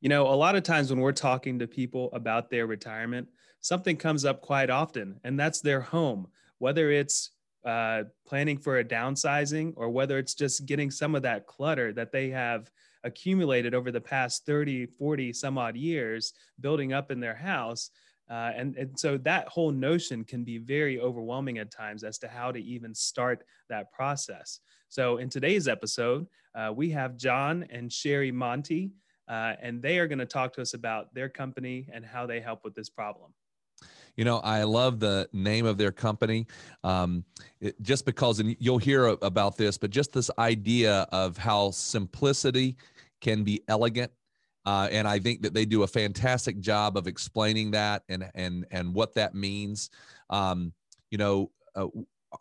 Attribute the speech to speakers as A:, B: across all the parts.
A: You know, a lot of times when we're talking to people about their retirement, something comes up quite often, and that's their home, whether it's uh, planning for a downsizing or whether it's just getting some of that clutter that they have accumulated over the past 30, 40 some odd years building up in their house. Uh, and, and so that whole notion can be very overwhelming at times as to how to even start that process. So, in today's episode, uh, we have John and Sherry Monty. Uh, and they are going to talk to us about their company and how they help with this problem.
B: You know, I love the name of their company um, it, just because, and you'll hear about this, but just this idea of how simplicity can be elegant. Uh, and I think that they do a fantastic job of explaining that and and and what that means. Um, you know, uh,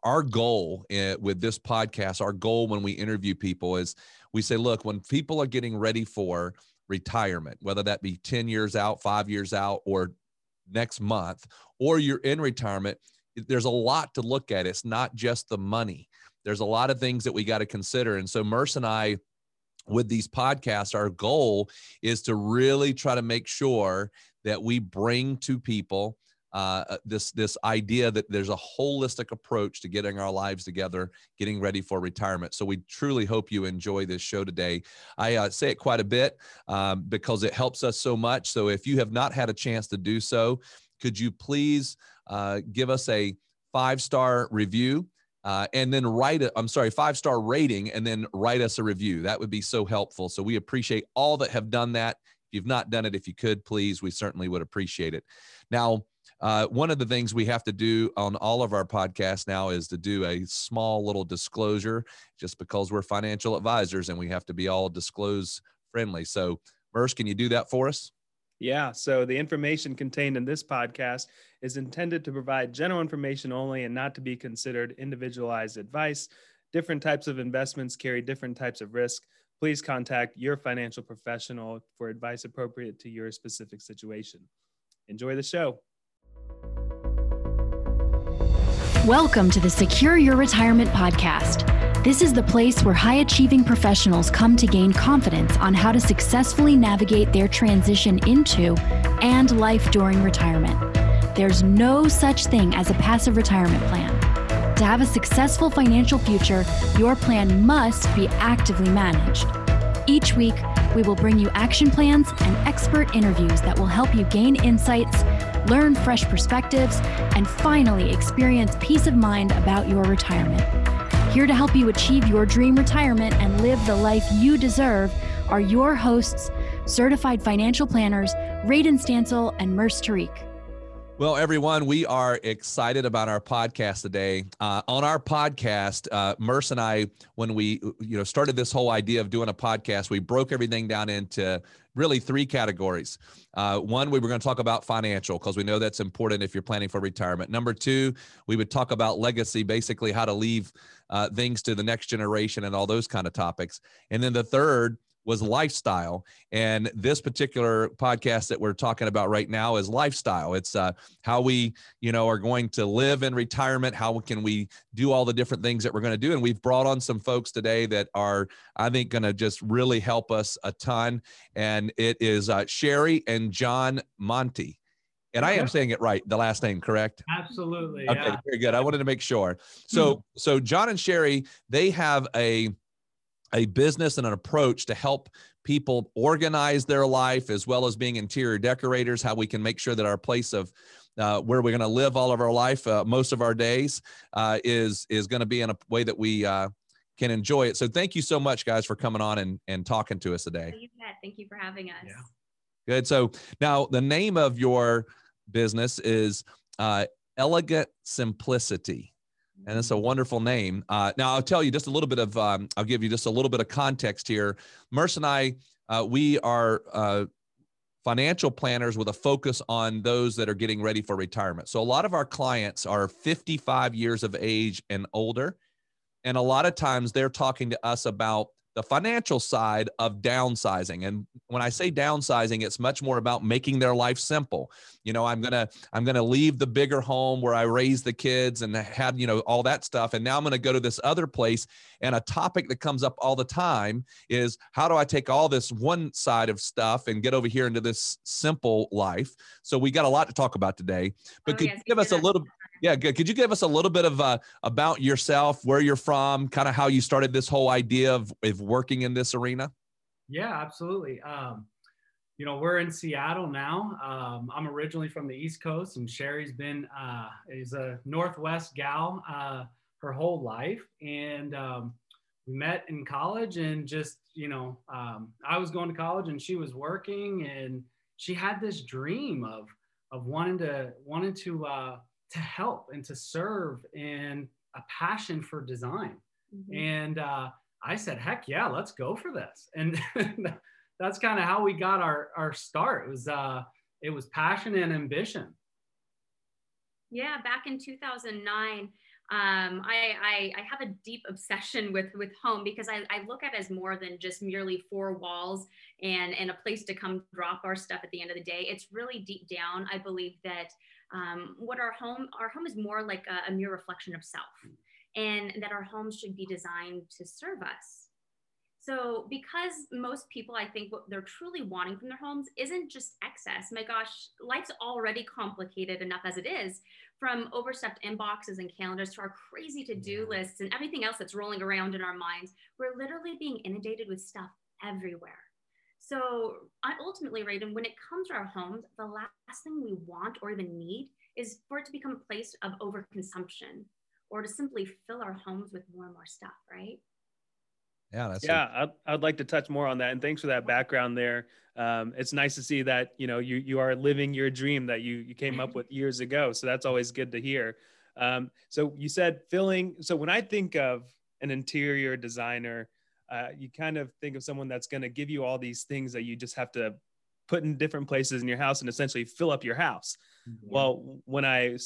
B: our goal uh, with this podcast, our goal when we interview people is we say, look, when people are getting ready for retirement, whether that be 10 years out, five years out, or next month, or you're in retirement, there's a lot to look at. It's not just the money. There's a lot of things that we got to consider. And so Murs and I, with these podcasts, our goal is to really try to make sure that we bring to people uh, uh, this this idea that there's a holistic approach to getting our lives together, getting ready for retirement. So we truly hope you enjoy this show today. I uh, say it quite a bit um, because it helps us so much. So if you have not had a chance to do so, could you please uh, give us a five star review? Uh, and then write it. I'm sorry, five star rating, and then write us a review. That would be so helpful. So we appreciate all that have done that. If you've not done it, if you could, please, we certainly would appreciate it. Now, uh, one of the things we have to do on all of our podcasts now is to do a small little disclosure just because we're financial advisors and we have to be all disclose friendly. So, Murs, can you do that for us?
A: Yeah. So, the information contained in this podcast is intended to provide general information only and not to be considered individualized advice. Different types of investments carry different types of risk. Please contact your financial professional for advice appropriate to your specific situation. Enjoy the show.
C: Welcome to the Secure Your Retirement Podcast. This is the place where high achieving professionals come to gain confidence on how to successfully navigate their transition into and life during retirement. There's no such thing as a passive retirement plan. To have a successful financial future, your plan must be actively managed. Each week, we will bring you action plans and expert interviews that will help you gain insights learn fresh perspectives, and finally experience peace of mind about your retirement. Here to help you achieve your dream retirement and live the life you deserve are your hosts, certified financial planners, Radon Stancil and Murs Tariq.
B: Well, everyone, we are excited about our podcast today. Uh, on our podcast, uh, Murs and I, when we you know started this whole idea of doing a podcast, we broke everything down into really three categories. Uh, one, we were going to talk about financial because we know that's important if you're planning for retirement. Number two, we would talk about legacy, basically how to leave uh, things to the next generation and all those kind of topics. And then the third was lifestyle. And this particular podcast that we're talking about right now is lifestyle. It's uh, how we, you know, are going to live in retirement. How can we do all the different things that we're going to do? And we've brought on some folks today that are, I think, going to just really help us a ton. And it is uh, Sherry and John Monty. And I am saying it right, the last name, correct?
D: Absolutely.
B: Okay,
D: yeah.
B: very good. I wanted to make sure. So, mm-hmm. so John and Sherry, they have a a business and an approach to help people organize their life as well as being interior decorators how we can make sure that our place of uh, where we're going to live all of our life uh, most of our days uh, is is going to be in a way that we uh, can enjoy it. So thank you so much guys for coming on and, and talking to us today.
E: Thank you for having us. Yeah.
B: good. So now the name of your business is uh, elegant simplicity and it's a wonderful name. Uh, now I'll tell you just a little bit of. Um, I'll give you just a little bit of context here. Murs and I, uh, we are uh, financial planners with a focus on those that are getting ready for retirement. So a lot of our clients are 55 years of age and older, and a lot of times they're talking to us about the financial side of downsizing. And when i say mm-hmm. downsizing it's much more about making their life simple. You know i'm gonna i'm gonna leave the bigger home where i raised the kids and had you know all that stuff. And now i'm gonna go to this other place. And a topic that comes up all the time is how do i take all this one side of stuff and get over here into this simple life? So we got a lot to talk about today. But oh, could yes, you give us a little yeah, good. Could you give us a little bit of uh, about yourself, where you're from, kind of how you started this whole idea of, of working in this arena?
D: Yeah, absolutely. Um, you know, we're in Seattle now. Um, I'm originally from the East Coast, and Sherry's been uh, is a Northwest gal uh, her whole life, and um, we met in college. And just you know, um, I was going to college, and she was working, and she had this dream of of wanting to wanting to uh, to help and to serve and a passion for design. Mm-hmm. And uh, I said, heck yeah, let's go for this. And that's kind of how we got our, our start. It was, uh, it was passion and ambition.
E: Yeah, back in 2009, um, I, I, I, have a deep obsession with, with home because I, I look at it as more than just merely four walls and, and a place to come drop our stuff at the end of the day. It's really deep down. I believe that um, what our home our home is more like a, a mere reflection of self and that our homes should be designed to serve us. So because most people i think what they're truly wanting from their homes isn't just excess. My gosh life's already complicated enough as it is from overstuffed inboxes and calendars to our crazy to-do lists and everything else that's rolling around in our minds. We're literally being inundated with stuff everywhere so I ultimately, Radon, when it comes to our homes, the last thing we want or even need is for it to become a place of overconsumption or to simply fill our homes with more and more stuff, right?
B: Yeah, that's
A: yeah. I'd, I'd like to touch more on that, and thanks for that background there. Um, it's nice to see that you know you you are living your dream that you you came up with years ago. So that's always good to hear. Um, so you said filling. So when I think of an interior designer, uh, you kind of think of someone that's going to give you all these things that you just have to put in different places in your house and essentially fill up your house. Mm-hmm. Well, when I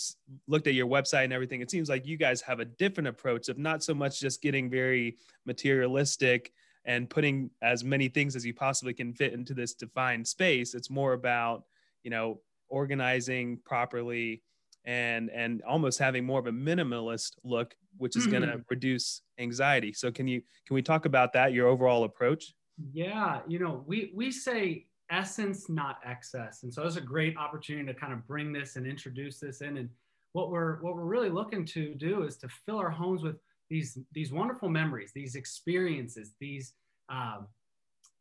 A: looked at your website and everything, it seems like you guys have a different approach of not so much just getting very materialistic and putting as many things as you possibly can fit into this defined space. It's more about, you know, organizing properly and and almost having more of a minimalist look which is mm-hmm. going to reduce anxiety. So can you can we talk about that your overall approach?
D: Yeah you know we we say essence not excess. And so it's a great opportunity to kind of bring this and introduce this in. And what we're what we're really looking to do is to fill our homes with these these wonderful memories these experiences these um,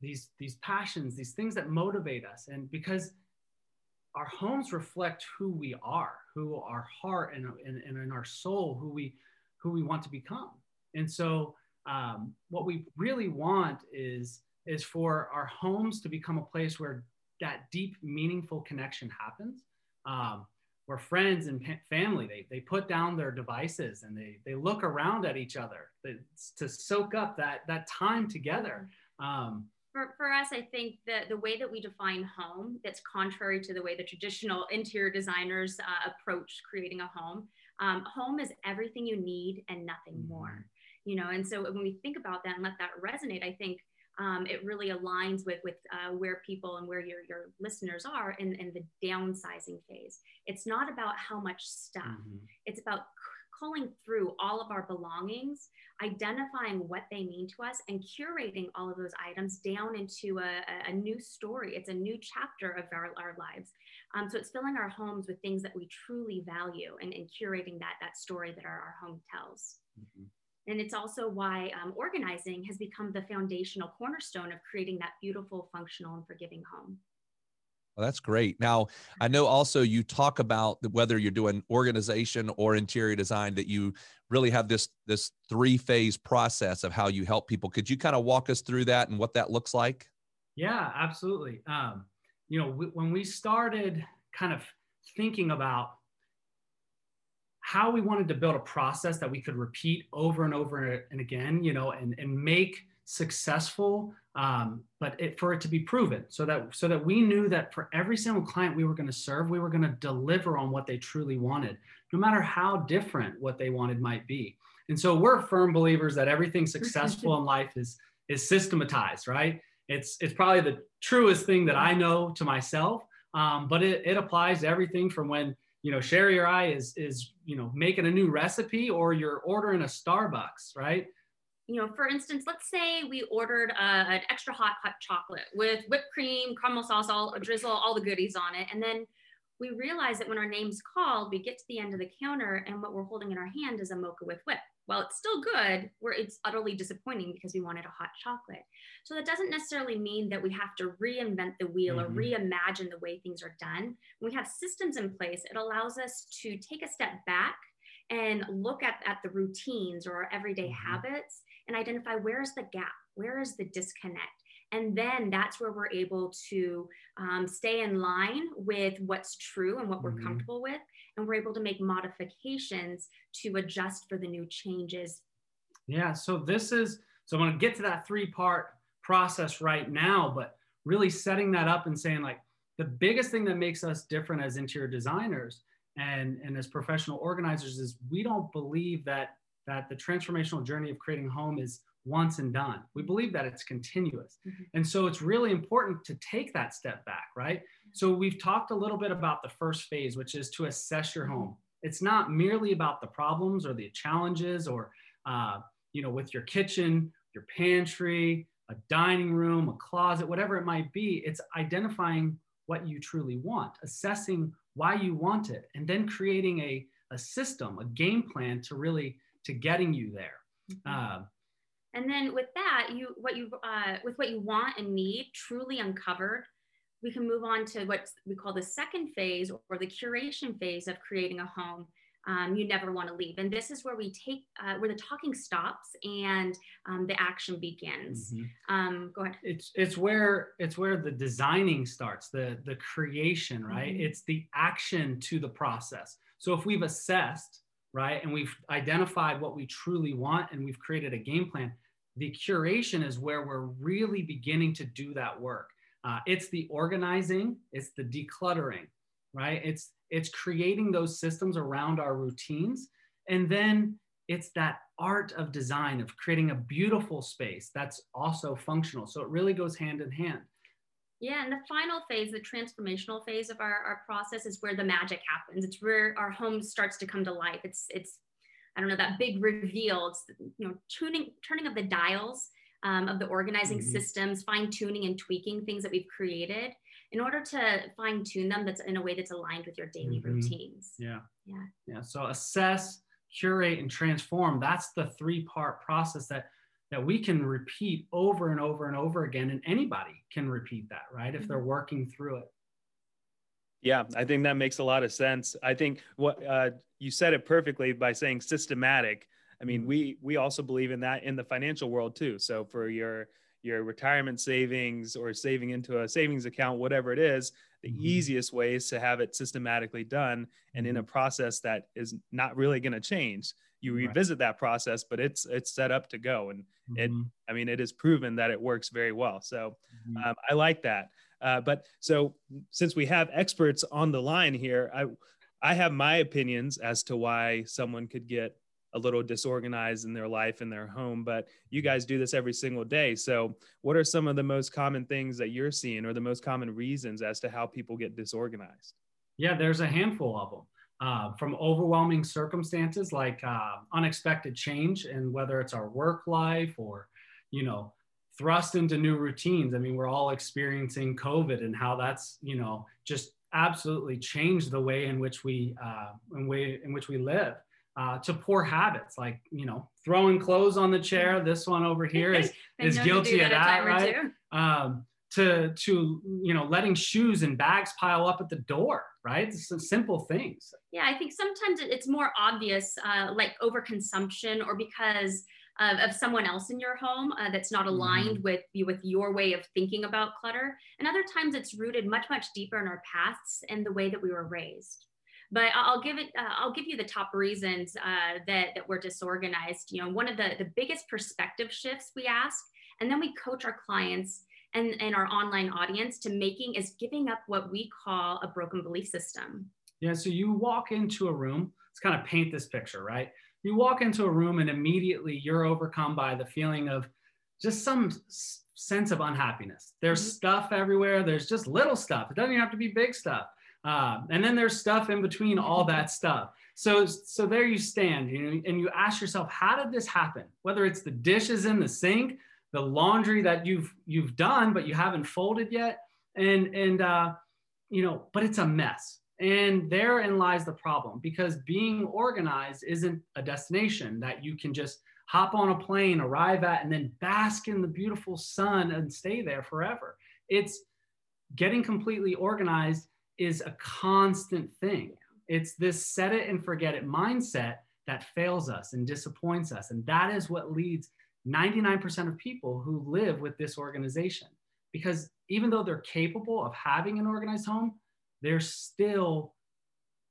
D: these these passions these things that motivate us. And because our homes reflect who we are who our heart and, and, and in our soul who we who we want to become. And so um, what we really want is is for our homes to become a place where that deep meaningful connection happens um, where friends and family they, they put down their devices and they, they look around at each other to soak up that that time together. Um,
E: for, for us, I think that the way that we define home, that's contrary to the way the traditional interior designers uh, approach creating a home. Um, home is everything you need and nothing mm-hmm. more, you know. And so when we think about that and let that resonate, I think um, it really aligns with with uh, where people and where your your listeners are in, in the downsizing phase. It's not about how much stuff; mm-hmm. it's about culling through all of our belongings, identifying what they mean to us, and curating all of those items down into a, a new story. It's a new chapter of our, our lives. Um, so it's filling our homes with things that we truly value and, and curating that, that story that our, our home tells. Mm-hmm. And it's also why um, organizing has become the foundational cornerstone of creating that beautiful, functional, and forgiving home.
B: Well, that's great. Now, I know also you talk about whether you're doing organization or interior design that you really have this this three phase process of how you help people. Could you kind of walk us through that and what that looks like?
D: Yeah, absolutely. Um, you know, when we started kind of thinking about how we wanted to build a process that we could repeat over and over and again, you know, and and make successful um, but it, for it to be proven so that so that we knew that for every single client we were going to serve we were going to deliver on what they truly wanted no matter how different what they wanted might be and so we're firm believers that everything successful in life is is systematized, right? It's it's probably the truest thing that I know to myself, um, but it, it applies to everything from when you know Sherry or I is is you know making a new recipe or you're ordering a Starbucks, right?
E: You know, for instance, let's say we ordered a, an extra hot hot chocolate with whipped cream, caramel sauce, all drizzle, all the goodies on it, and then we realize that when our name's called, we get to the end of the counter and what we're holding in our hand is a mocha with whip. Well, it's still good, where it's utterly disappointing because we wanted a hot chocolate. So that doesn't necessarily mean that we have to reinvent the wheel mm-hmm. or reimagine the way things are done. When we have systems in place, it allows us to take a step back and look at, at the routines or our everyday mm-hmm. habits and identify where's the gap, where is the disconnect. And then that's where we're able to um, stay in line with what's true and what we're mm-hmm. comfortable with. And we're able to make modifications to adjust for the new changes.
D: Yeah. So this is, so I'm going to get to that three part process right now, but really setting that up and saying, like, the biggest thing that makes us different as interior designers and, and as professional organizers is we don't believe that that the transformational journey of creating home is once and done. We believe that it's continuous. Mm-hmm. And so it's really important to take that step back, right? So we've talked a little bit about the first phase, which is to assess your home. It's not merely about the problems or the challenges or, uh, you know, with your kitchen, your pantry, a dining room, a closet, whatever it might be. It's identifying what you truly want, assessing why you want it, and then creating a, a system, a game plan to really to getting you there. Mm-hmm. Uh,
E: and then with that, you what you uh, with what you want and need truly uncovered, we can move on to what we call the second phase or the curation phase of creating a home. Um, you never want to leave, and this is where we take uh, where the talking stops and um, the action begins. Mm-hmm. Um, go ahead.
D: It's it's where it's where the designing starts, the the creation, right? Mm-hmm. It's the action to the process. So if we've assessed right? And we've identified what we truly want and we've created a game plan. The curation is where we're really beginning to do that work. Uh, it's the organizing, it's the decluttering, right? It's it's creating those systems around our routines, and then it's that art of design of creating a beautiful space that's also functional. So it really goes hand in hand.
E: Yeah, and the final phase, the transformational phase of our, our process is where the magic happens. It's where our home starts to come to life. It's it's I don't know that big reveal. It's you know tuning turning of the dials um, of the organizing mm-hmm. systems, fine tuning and tweaking things that we've created in order to fine tune them. That's in a way that's aligned with your daily mm-hmm. routines.
D: Yeah. Yeah. Yeah. So assess, curate, and transform. That's the three part process that that we can repeat over and over and over again and anybody can repeat that right if they're mm-hmm. working through it
A: yeah i think that makes a lot of sense i think what uh, you said it perfectly by saying systematic i mean mm-hmm. we we also believe in that in the financial world too so for your your retirement savings or saving into a savings account whatever it is the mm-hmm. easiest way is to have it systematically done and in a mm-hmm. process that is not really going to change you revisit right. that process but it's it's set up to go and mm-hmm. it i mean it is proven that it works very well so mm-hmm. um, i like that uh, but so since we have experts on the line here i i have my opinions as to why someone could get a little disorganized in their life in their home but you guys do this every single day so what are some of the most common things that you're seeing or the most common reasons as to how people get disorganized
D: yeah there's a handful of them uh, from overwhelming circumstances like uh, unexpected change and whether it's our work life or you know thrust into new routines. I mean we're all experiencing covid and how that's you know just absolutely changed the way in which we uh, in way in which we live uh, to poor habits like you know throwing clothes on the chair. This one over here is is guilty of that right? um, to to you know letting shoes and bags pile up at the door right it's some simple things
E: yeah i think sometimes it's more obvious uh, like overconsumption or because of, of, someone else in your home uh, that's not aligned mm-hmm. with with your way of thinking about clutter and other times it's rooted much much deeper in our pasts and the way that we were raised but I'll give it. Uh, I'll give you the top reasons uh, that that we're disorganized. You know, one of the the biggest perspective shifts we ask, and then we coach our clients and, and our online audience to making is giving up what we call a broken belief system.
D: Yeah, so you walk into a room, let's kind of paint this picture, right? You walk into a room and immediately you're overcome by the feeling of just some sense of unhappiness. There's mm-hmm. stuff everywhere. There's just little stuff. It doesn't even have to be big stuff. Uh, and then there's stuff in between all that stuff. So, so there you stand, you know, and you ask yourself, how did this happen? Whether it's the dishes in the sink, the laundry that you've you've done but you haven't folded yet, and and uh, you know, but it's a mess. And therein lies the problem because being organized isn't a destination that you can just hop on a plane, arrive at, and then bask in the beautiful sun and stay there forever. It's getting completely organized is a constant thing. It's this set it and forget it mindset that fails us and disappoints us. And that is what leads 99% of people who live with this organization. Because even though they're capable of having an organized home, they're still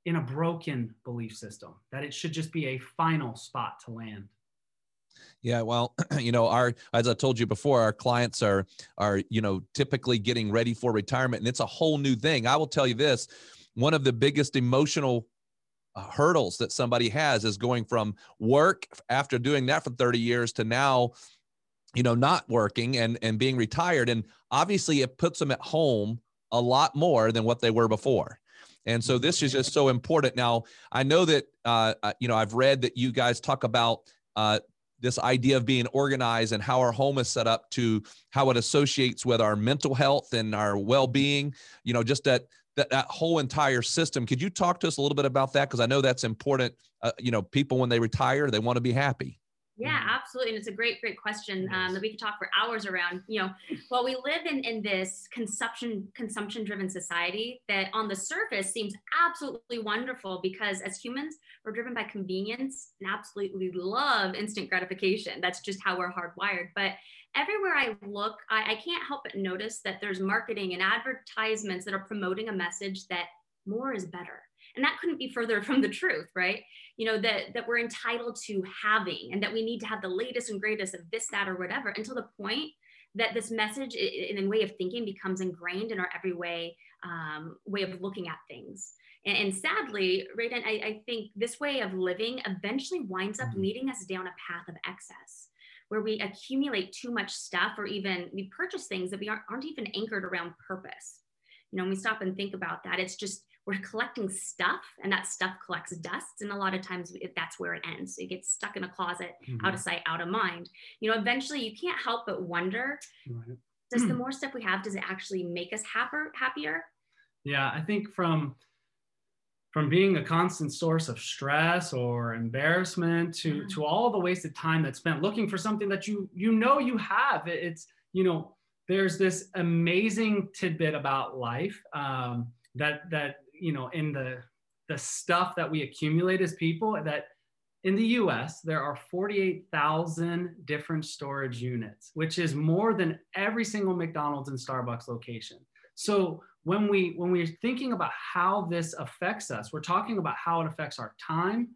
D: in a broken belief system that it should just be a final spot to land.
B: Yeah, well, you know, our as I told you before, our clients are are you know typically getting ready for retirement, and it's a whole new thing. I will tell you this: one of the biggest emotional hurdles that somebody has is going from work after doing that for 30 years to now you know not working and and being retired and obviously it puts them at home a lot more than what they were before. And so this is just so important. Now i know that uh, you know i've read that you guys talk about uh, this idea of being organized and how our home is set up to how it associates with our mental health and our well-being you know just that that, that whole entire system. Could you talk to us a little bit about that? Because i know that's important uh, you know people when they retire they want to be happy
E: yeah, mm-hmm. absolutely. And it's a great, great question um, that we could talk for hours around. You know, well, we live in, in this consumption, consumption driven society that on the surface seems absolutely wonderful because as humans, we're driven by convenience and absolutely love instant gratification. That's just how we're hardwired. But everywhere I look, I, I can't help but notice that there's marketing and advertisements that are promoting a message that more is better and that couldn't be further from the truth right you know that that we're entitled to having and that we need to have the latest and greatest of this that or whatever until the point that this message in a way of thinking becomes ingrained in our every way um, way of looking at things. And, and sadly right and I, I, think this way of living eventually winds up mm-hmm. leading us down a path of excess where we accumulate too much stuff or even we purchase things that we aren't, aren't even anchored around purpose. You know when we stop and think about that. It's just we're collecting stuff and that stuff collects dust and a lot of times that's where it ends so you get stuck in a closet mm-hmm. out of sight out of mind you know eventually you can't help but wonder right. does the more stuff we have does it actually make us happier happier
D: yeah i think from from being a constant source of stress or embarrassment to mm-hmm. to all the wasted time that's spent looking for something that you you know you have it's you know there's this amazing tidbit about life um, that that you know, in the the stuff that we accumulate as people that in the US, there are 48,000 different storage units, which is more than every single McDonald's and Starbucks location. So when we when we're thinking about how this affects us, we're talking about how it affects our time,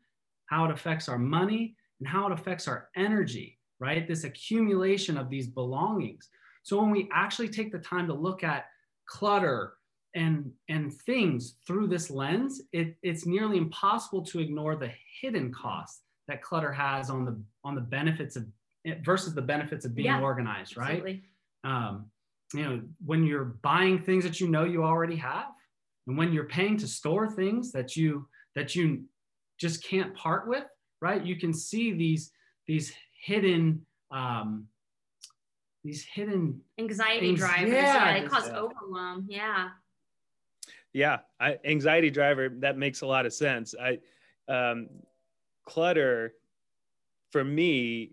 D: how it affects our money, and how it affects our energy, right? This accumulation of these belongings. So when we actually take the time to look at clutter, and and things through this lens, it, it's nearly impossible to ignore the hidden costs that clutter has on the on the benefits of versus the benefits of being yeah, organized, right? Um, you know, when you're buying things that you know you already have, and when you're paying to store things that you that you just can't part with, right? You can see these these hidden um, these hidden
E: anxiety things, drivers. Yeah, yeah, they cause yeah. overwhelm. Yeah
A: yeah I, anxiety driver that makes a lot of sense. I um, clutter for me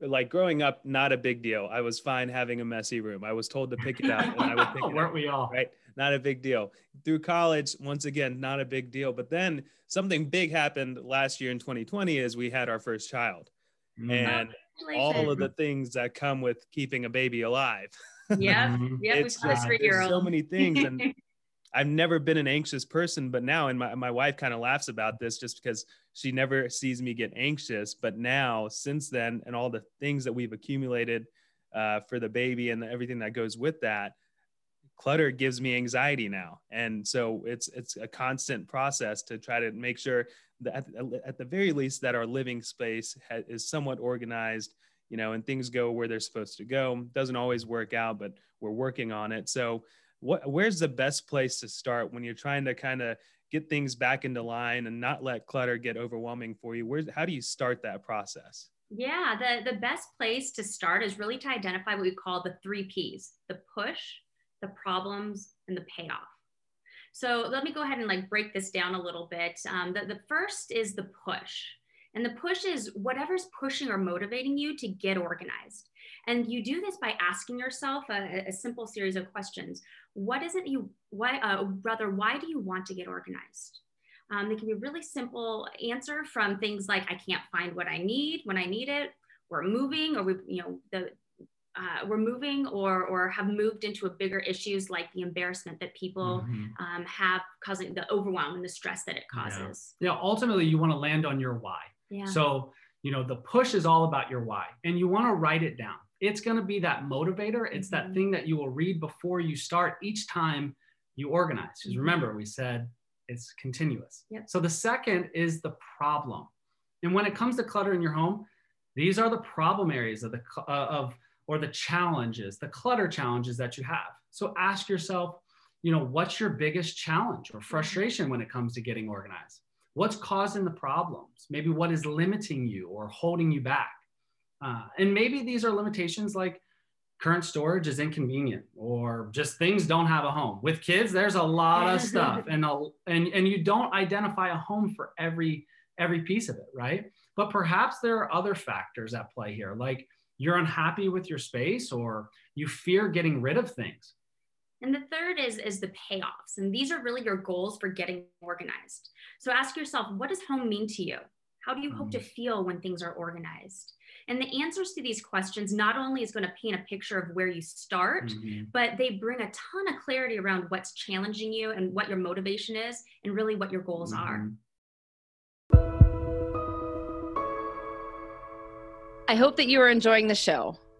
A: like growing up not a big deal. I was fine having a messy room. I was told to pick it up and i would pick it
D: weren't
A: up,
D: we all?
A: right? Not a big deal. Through college once again not a big deal. But then something big happened last year in 2020 as we had our first child. Mm. and all of the things that come with keeping a baby alive
E: yeah, yeah. Just,
A: there's so many things, and I've never been an anxious person, but now, and my my wife kind of laughs about this just because she never sees me get anxious. But now, since then, and all the things that we've accumulated uh, for the baby and everything that goes with that, clutter gives me anxiety now and so it's it's a constant process to try to make sure that at, at the very least that our living space ha- is somewhat organized you know, and things go where they're supposed to go. Doesn't always work out, but we're working on it. So, what, where's the best place to start when you're trying to kind of get things back into line and not let clutter get overwhelming for you? Where's how do you start that process?
E: Yeah, the, the best place to start is really to identify what we call the three P's the push, the problems, and the payoff. So let me go ahead and like break this down a little bit. Um, the, the first is the push. And the push is whatever's pushing or motivating you to get organized. And you do this by asking yourself a, a simple series of questions. What is it you, why, uh, brother, why do you want to get organized? Um, they can be really simple answer from things like I can't find what I need when I need it, We're moving, or we, you know, the uh, we're moving or or have moved into a bigger issues like the embarrassment that people mm-hmm. um, have causing the overwhelm and the stress that it causes.
D: Yeah, yeah ultimately you want to land on your why. Yeah. So you know the push is all about your why, and you want to write it down. It's going to be that motivator. It's mm-hmm. that thing that you will read before you start each time you organize. Because mm-hmm. remember, we said it's continuous. Yep. So the second is the problem. And when it comes to clutter in your home, these are the problem areas of the uh, of or the challenges, the clutter challenges that you have. So ask yourself, you know, what's your biggest challenge or frustration when it comes to getting organized? What's causing the problems? Maybe what is limiting you or holding you back? Uh, and maybe these are limitations like current storage is inconvenient or just things don't have a home with kids there's a lot of stuff and a, and and you don't identify a home for every every piece of it right but perhaps there are other factors at play here like you're unhappy with your space or you fear getting rid of things
E: and the third is is the payoffs and these are really your goals for getting organized so ask yourself what does home mean to you how do you hope to mm. feel when things are organized and the answers to these questions not only is going to paint a picture of where you start, mm-hmm. but they bring a ton of clarity around what's challenging you and what your motivation is and really what your goals mm-hmm. are.
F: I hope that you are enjoying the show.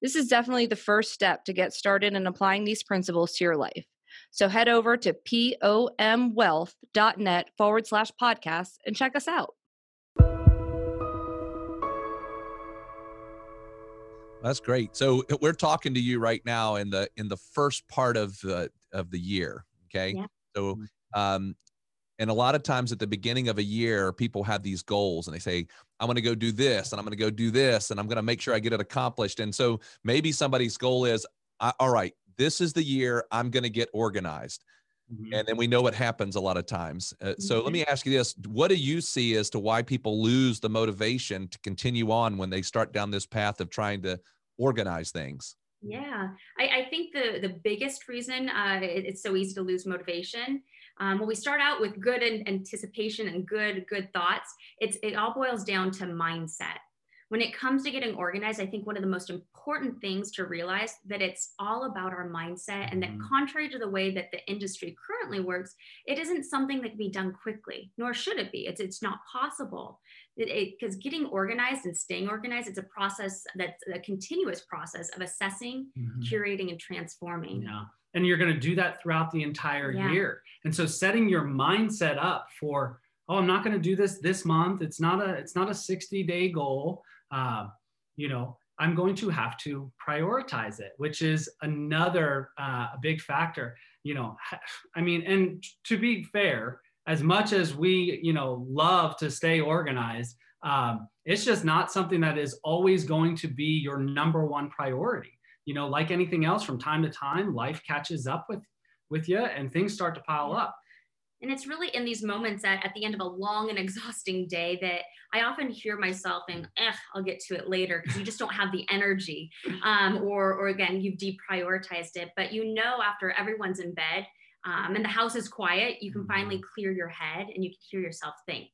F: this is definitely the first step to get started in applying these principles to your life. So head over to pomwealth.net forward slash podcast and check us out.
B: That's great. So uh, we're talking to you right now in the in the first part of the of the year. Okay. Yeah. So um and a lot of times at the beginning of a year, people have these goals and they say, I'm going to go do this and I'm going to go do this and I'm going to make sure I get it accomplished. And so maybe somebody's goal is, all right, this is the year I'm going to get organized. Mm-hmm. And then we know what happens a lot of times. Uh, so mm-hmm. let me ask you this What do you see as to why people lose the motivation to continue on when they start down this path of trying to organize things?
E: Yeah, I, I think the, the biggest reason uh, it, it's so easy to lose motivation um, when we start out with good anticipation and good good thoughts, it's it all boils down to mindset when it comes to getting organized, I think one of the most important things to realize that it's all about our mindset and that mm-hmm. contrary to the way that the industry currently works, it isn't something that can be done quickly, nor should it be. It's, it's not possible because getting organized and staying organized, it's a process that's a continuous process of assessing, mm-hmm. curating, and transforming.
D: Yeah. And you're going to do that throughout the entire yeah. year. And so setting your mindset up for, oh, I'm not going to do this this month. It's not a, it's not a 60 day goal uh, you know, I'm going to have to prioritize it, which is another uh, big factor. You know, I mean, and to be fair, as much as we, you know, love to stay organized, um, it's just not something that is always going to be your number one priority. You know, like anything else, from time to time, life catches up with with you, and things start to pile up.
E: And it's really in these moments at, at the end of a long and exhausting day that I often hear myself and eh, I'll get to it later because you just don't have the energy. Um, or, or again, you've deprioritized it. But you know, after everyone's in bed um, and the house is quiet, you can finally mm-hmm. clear your head and you can hear yourself think.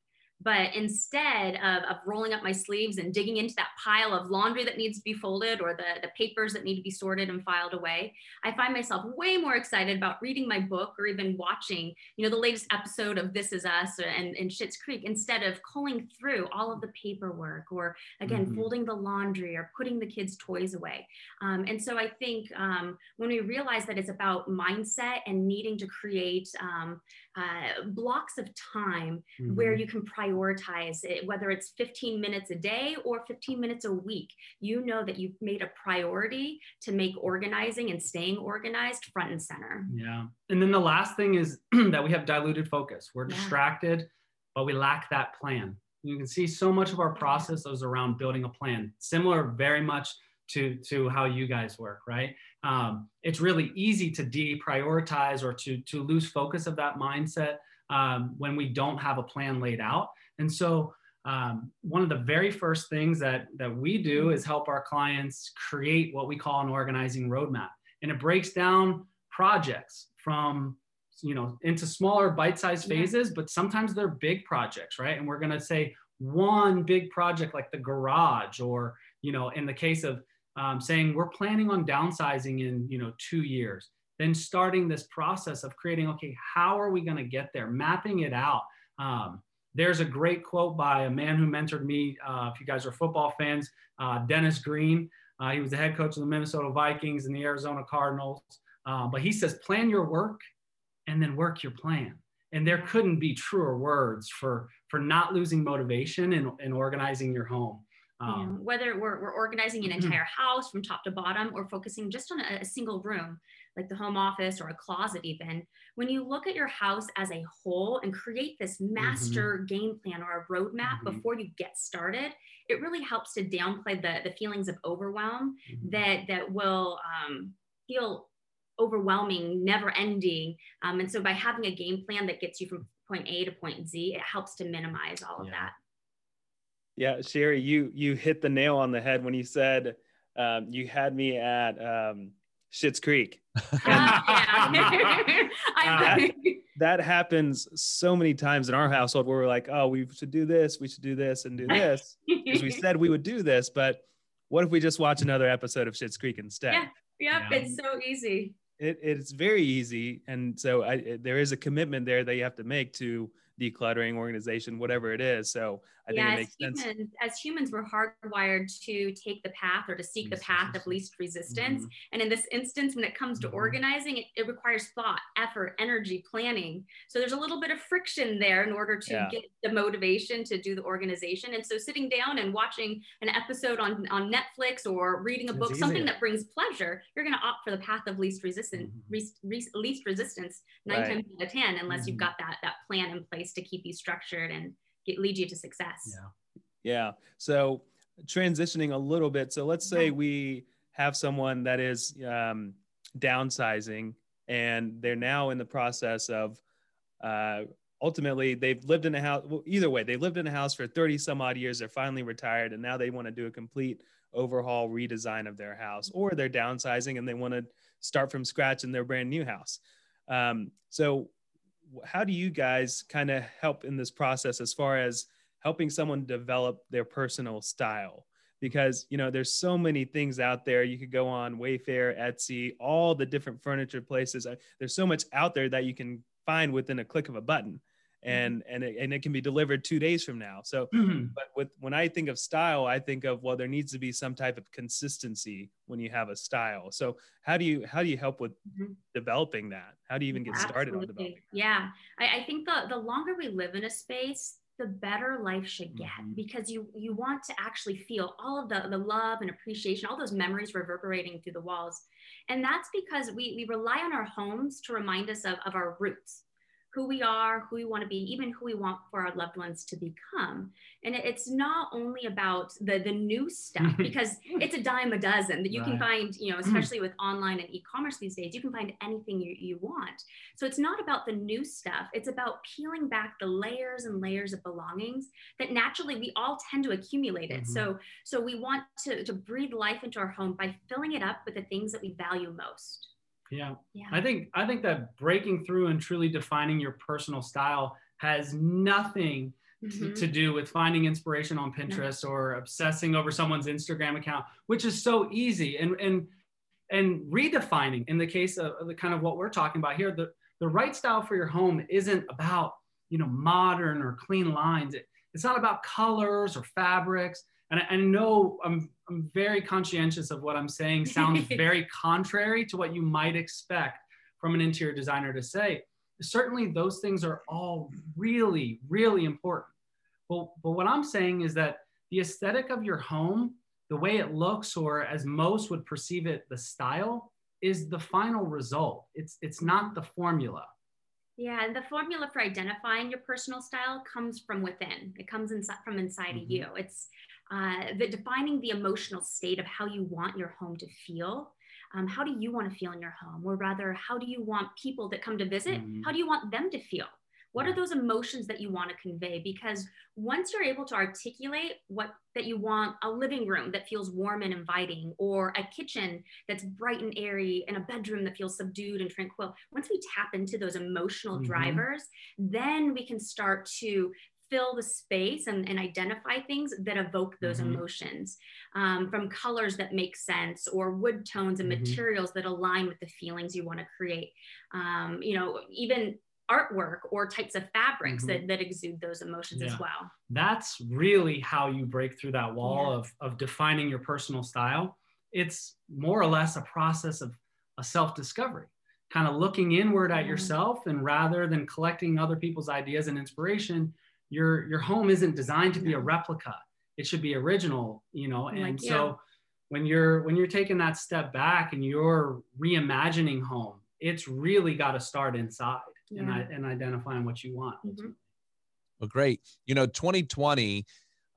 E: But instead of, of rolling up my sleeves and digging into that pile of laundry that needs to be folded or the, the papers that need to be sorted and filed away, I find myself way more excited about reading my book or even watching, you know, the latest episode of This Is Us and, and Schitt's Creek instead of culling through all of the paperwork or again, mm-hmm. folding the laundry or putting the kids' toys away. Um, and so I think um, when we realize that it's about mindset and needing to create um, uh, blocks of time mm-hmm. where you can prioritize it, whether it's 15 minutes a day or 15 minutes a week. You know that you've made a priority to make organizing and staying organized front and center.
D: Yeah. And then the last thing is that we have diluted focus. We're yeah. distracted, but we lack that plan. You can see so much of our process is around building a plan, similar very much to to how you guys work right um, it's really easy to deprioritize or to to lose focus of that mindset um, when we don't have a plan laid out. And so um, one of the very first things that that we do is help our clients create what we call an organizing roadmap. And it breaks down projects from you know into smaller bite-sized phases but sometimes they're big projects right? And we're going to say one big project like the garage or you know in the case of um, saying we're planning on downsizing in you know two years. Then starting this process of creating okay how are we going to get there? Mapping it out. Um, there's a great quote by a man who mentored me uh, if you guys are football fans uh, dennis green. Uh, he was the head coach of the minnesota vikings and the arizona cardinals. Uh, but he says plan your work and then work your plan. And there couldn't be truer words for for not losing motivation and, and organizing your home
E: um, whether we're, we're organizing an mm-hmm. entire house from top to bottom or focusing just on a, a, single room, like the home office or a closet, even, when you look at your house as a whole and create this mm-hmm. master mm-hmm. game plan or a roadmap mm-hmm. before you get started, it really helps to downplay the, the feelings of overwhelm mm-hmm. that, that will um, feel overwhelming, never ending. Um, and so by having a game plan that gets you from point A to point Z, it helps to minimize all of that.
A: Yeah, Sherry, you you hit the nail on the head when you said um, you had me at um, Schitt's Creek. that, that, happens so many times in our household where we're like, oh, we should do this, we should do this, and do this because we said we would do this. But what if we just watch another episode of Schitt's Creek instead?
E: Yeah, yep, yeah. it's so easy.
A: It, it's very easy, and so I, there is a commitment there that you have to make to decluttering organization whatever it is so i yeah, think it makes
E: humans,
A: sense
E: as humans we're hardwired to take the path or to seek the path of least resistance mm-hmm. and in this instance when it comes to mm-hmm. organizing it, it, requires thought effort energy planning so there's a little bit of friction there in order to yeah. get the motivation to do the organization and so sitting down and watching an episode on on netflix or reading a book something that brings pleasure you're going to opt for the path of least resistance mm-hmm. least resistance nine right. times out of ten unless you've mm-hmm. got that that plan in place to keep you structured and get, lead you to success.
A: Yeah. Yeah. So transitioning a little bit. So let's say we have someone that is um, downsizing and they're now in the process of uh, ultimately they've lived in a house well, either way they lived in a house for 30 some odd years they're finally retired and now they want to do a complete overhaul redesign of their house or they're downsizing and they want to start from scratch in their brand new house um, so how do you guys kind of help in this process as far as helping someone develop their personal style? Because you know, there's so many things out there. You could go on Wayfair, Etsy, all the different furniture places. There's so much out there that you can find within a click of a button. Mm-hmm. and and it, and it can be delivered two days from now. So, mm-hmm. but with when I think of style, I think of well, there needs to be some type of consistency when you have a style. So, how do you how do you help with mm-hmm. developing that? How do you even get started on developing?
E: That? Yeah, I, I think the the longer we live in a space, the better life should get mm-hmm. because you you want to actually feel all of the, the love and appreciation all those memories reverberating through the walls and that's because we we rely on our homes to remind us of, of our roots who we are, who we want to be, even who we want for our loved ones to become. And it's not only about the the new stuff because it's a dime a dozen that you right. can find, you know, especially with online and e-commerce these days, you can find anything you, you want. So it's not about the new stuff. It's about peeling back the layers and layers of belongings that naturally we all tend to accumulate it. Mm-hmm. So so we want to, to breathe life into our home by filling it up with the things that we value most.
D: Yeah. yeah. I think I think that breaking through and truly defining your personal style has nothing mm-hmm. to, to, do with finding inspiration on Pinterest or obsessing over someone's Instagram account, which is so easy and and and redefining in the case of the kind of what we're talking about here, the, the right style for your home isn't about you know modern or clean lines. It, it's not about colors or fabrics. And I, I know I'm I'm very conscientious of what I'm saying sounds very contrary to what you might expect from an interior designer to say certainly those things are all really, really important. But, but what I'm saying is that the aesthetic of your home, the way it looks, or as most would perceive it, the style is the final result. It's it's not the formula.
E: Yeah, and the formula for identifying your personal style comes from within. It comes inside from inside mm-hmm. of you. It's uh, the defining the emotional state of how you want your home to feel. Um, how do you want to feel in your home? Or rather how do you want people that come to visit mm-hmm. how do you want them to feel? What are those emotions that you want to convey? Because once you're able to articulate what that you want a living room that feels warm and inviting or a kitchen that's bright and airy and a bedroom that feels subdued and tranquil once we tap into those emotional mm-hmm. drivers then we can start to fill the space and, and identify things that evoke those mm-hmm. emotions um, from colors that make sense or wood tones and mm-hmm. materials that align with the feelings you want to create um, you know even artwork or types of fabrics mm-hmm. that, that exude those emotions yeah. as well
D: that's really how you break through that wall yeah. of, of defining your personal style it's more or less a process of a self-discovery kind of looking inward at yourself and rather than collecting other people's ideas and inspiration your your home isn't designed to be a replica. It should be original you know and like, yeah. so when you're when you're taking that step back and you're reimagining home it's really got to start inside yeah. and, and identifying what you want. Mm-hmm.
B: well great. You know 2020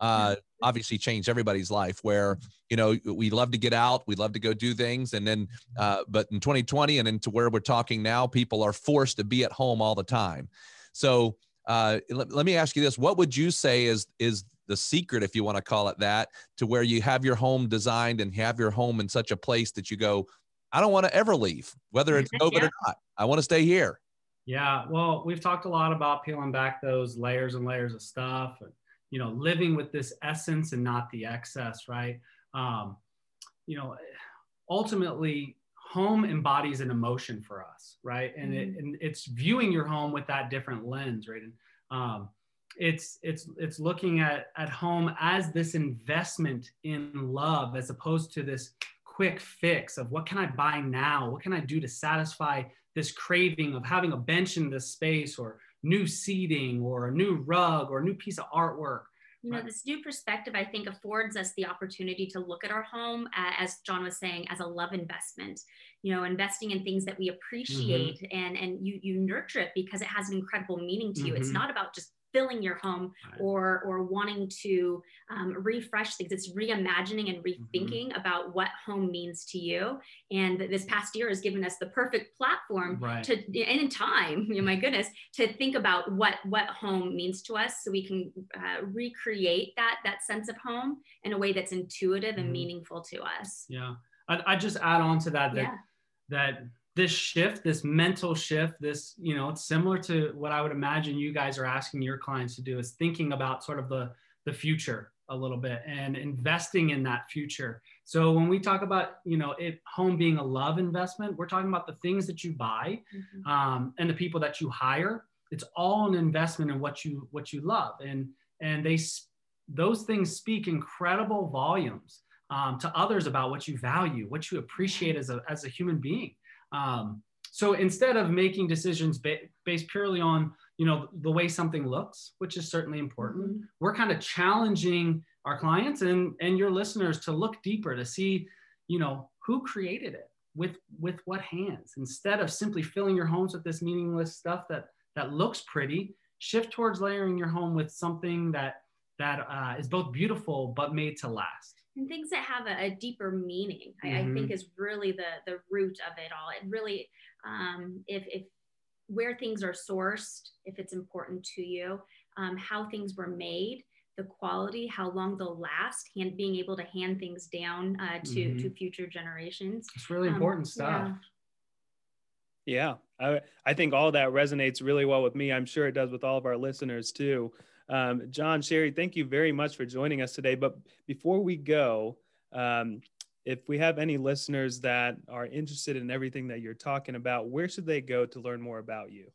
B: uh, obviously changed everybody's life where you know we love to get out we love to go do things and then uh, but in 2020 and into where we're talking now people are forced to be at home all the time. So uh, let, let me ask you this: What would you say is is the secret, if you want to call it that, to where you have your home designed and have your home in such a place that you go, I don't want to ever leave, whether it's COVID yeah. or not. I want to stay here.
D: Yeah, well, we've talked a lot about peeling back those layers and layers of stuff, and you know, living with this essence and not the excess, right? Um, you know, ultimately, home embodies an emotion for us, right? And, mm-hmm. it, and it's viewing your home with that different lens, right? And um, it's it's it's looking at at home as this investment in love, as opposed to this quick fix of what can I buy now? What can I do to satisfy this craving of having a bench in this space, or new seating, or a new rug, or a new piece of artwork?
E: You know this new perspective i think affords us the opportunity to look at our home uh, as john was saying as a love investment you know investing in things that we appreciate mm-hmm. and and you you nurture it because it has an incredible meaning to you mm-hmm. it's not about just filling your home right. or or wanting to um, refresh things it's reimagining and mm-hmm. rethinking mm-hmm. about what home means to you and this past year has given us the perfect platform right. to and in time you know, my goodness to think about what what home means to us so we can uh, recreate that that sense of home in a way that's intuitive and mm-hmm. meaningful to us
D: yeah I, I just add on to that that yeah. that this shift, this mental shift, this, you know, it's similar to what I would imagine you guys are asking your clients to do is thinking about sort of the, the future a little bit and investing in that future. So when we talk about, you know, it home being a love investment, we're talking about the things that you buy mm-hmm. um, and the people that you hire. It's all an investment in what you what you love, and and they those things speak incredible volumes um, to others about what you value, what you appreciate as a as a human being. Um, so instead of making decisions ba- based purely on you know the way something looks, which is certainly important, mm-hmm. we're kind of challenging our clients and and your listeners to look deeper to see you know who created it with with what hands instead of simply filling your homes with this meaningless stuff that that looks pretty shift towards layering your home with something that that uh, is both beautiful but made to last
E: and things that have a, a deeper meaning mm-hmm. I, I, think mm-hmm. is really the the root of it all it really um, if, if where things are sourced if it's important to you um, how things were made the quality how long they'll last and being able to hand things down uh, to mm-hmm. to future generations
D: it's really um, important stuff
A: yeah. yeah I, I think all that resonates really well with me i'm sure it does with all of our listeners too Um, John, Sherry, thank you very much for joining us today. But before we go, um, if we have any listeners that are interested in everything that you're talking about, where should they go to learn more about you?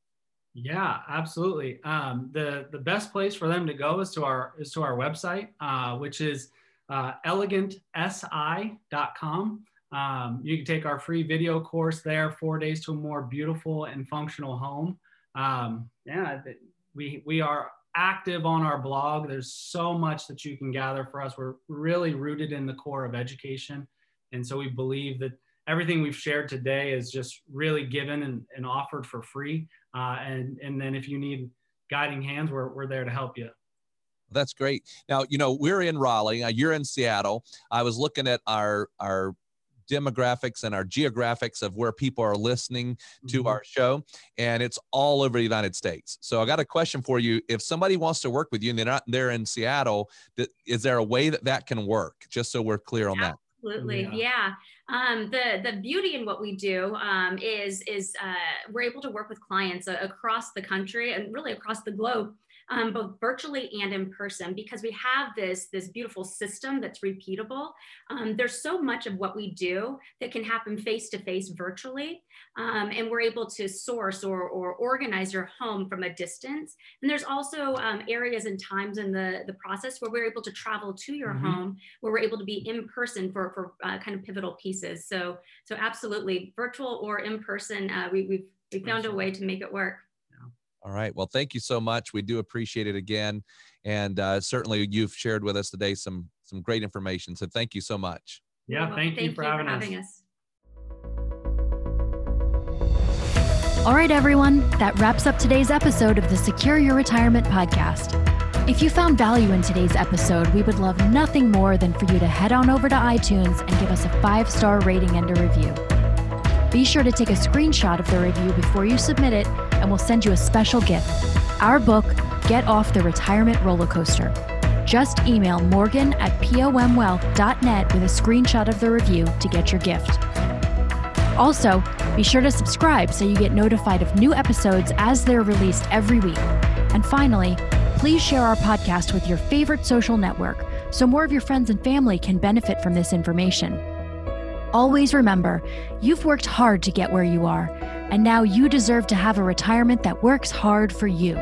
D: Yeah, absolutely. Um, the the best place for them to go is to our is to our website, uh, which is uh, elegantsi.com. Um, you can take our free video course there, four days to a more beautiful and functional home. Um, yeah, we we are active on our blog. There's so much that you can gather for us. We're really rooted in the core of education, and so we believe that everything we've shared today is just really given and, and offered for free. Uh, and and then if you need guiding hands, we're we're there to help you.
B: That's great. Now you know we're in Raleigh. Uh, you're in Seattle. I was looking at our our demographics and our geographics of where people are listening to mm-hmm. our show and it's all over the united states so i got a question for you if somebody wants to work with you and they're not there in seattle is there a way that that can work just so we're clear on that
E: Absolutely, yeah. yeah. Um, the the beauty in what we do um, is is uh, we're able to work with clients uh, across the country and really across the globe um, both virtually and in person, because we have this, this beautiful system that's repeatable. Um, there's so much of what we do that can happen face to face virtually. Um, and we're able to source or, or organize your home from a distance. And there's also um, areas and times in the, the process where we're able to travel to your mm-hmm. home, where we're able to be in person for, for uh, kind of pivotal pieces. So, so absolutely virtual or in person, uh, we, we've, we found a way to make it work.
B: All right. Well, thank you so much. We do appreciate it again, and uh, certainly you've shared with us today some some great information. So thank you so much.
D: Yeah, well, thank, thank, you for, you having, for having us. us.
C: All right, everyone. That wraps up today's episode of the Secure Your Retirement podcast. If you found value in today's episode, we would love nothing more than for you to head on over to iTunes and give us a five star rating and a review. Be sure to take a screenshot of the review before you submit it, and we'll send you a special gift our book, Get Off the Retirement Roller Coaster. Just email morgan at pomwealth.net with a screenshot of the review to get your gift. Also, be sure to subscribe so you get notified of new episodes as they're released every week. And finally, please share our podcast with your favorite social network so more of your friends and family can benefit from this information. Always remember, you've worked hard to get where you are, and now you deserve to have a retirement that works hard for you.